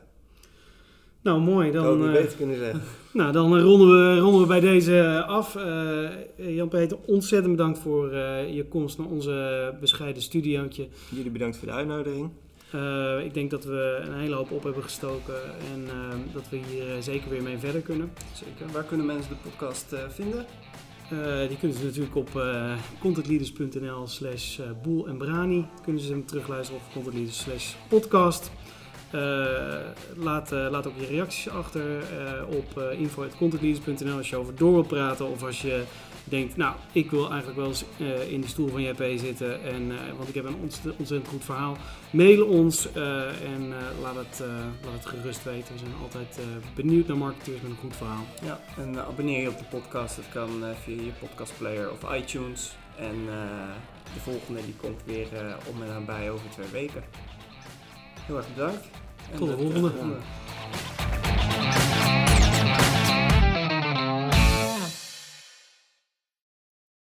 Nou, mooi. Dan, niet eh, beter kunnen zeggen. nou, dan ronden, we, ronden we bij deze af. Eh, Jan-Peter, ontzettend bedankt voor eh, je komst naar onze bescheiden studiootje. Jullie bedankt voor de uitnodiging. Eh, ik denk dat we een hele hoop op hebben gestoken en eh, dat we hier eh, zeker weer mee verder kunnen. Zeker. Waar kunnen mensen de podcast eh, vinden? Die kunnen ze natuurlijk op contentleaders.nl slash boel en brani. Kunnen ze hem terugluisteren op contentleaders slash podcast. Laat, laat ook je reacties achter op info.contentleaders.nl als je over door wil praten. Of als je denkt, nou, ik wil eigenlijk wel eens eh, in de stoel van JP zitten. En, eh, want ik heb een ontzettend goed verhaal. Mail ons eh, en laat, het, laat het gerust weten. We zijn altijd benieuwd naar marketeers met een goed verhaal. Ja. En abonneer je op de podcast. Dat kan via je podcastplayer of iTunes. En de volgende die komt weer om en nabij over twee weken. Heel erg bedankt. En Tot de volgende.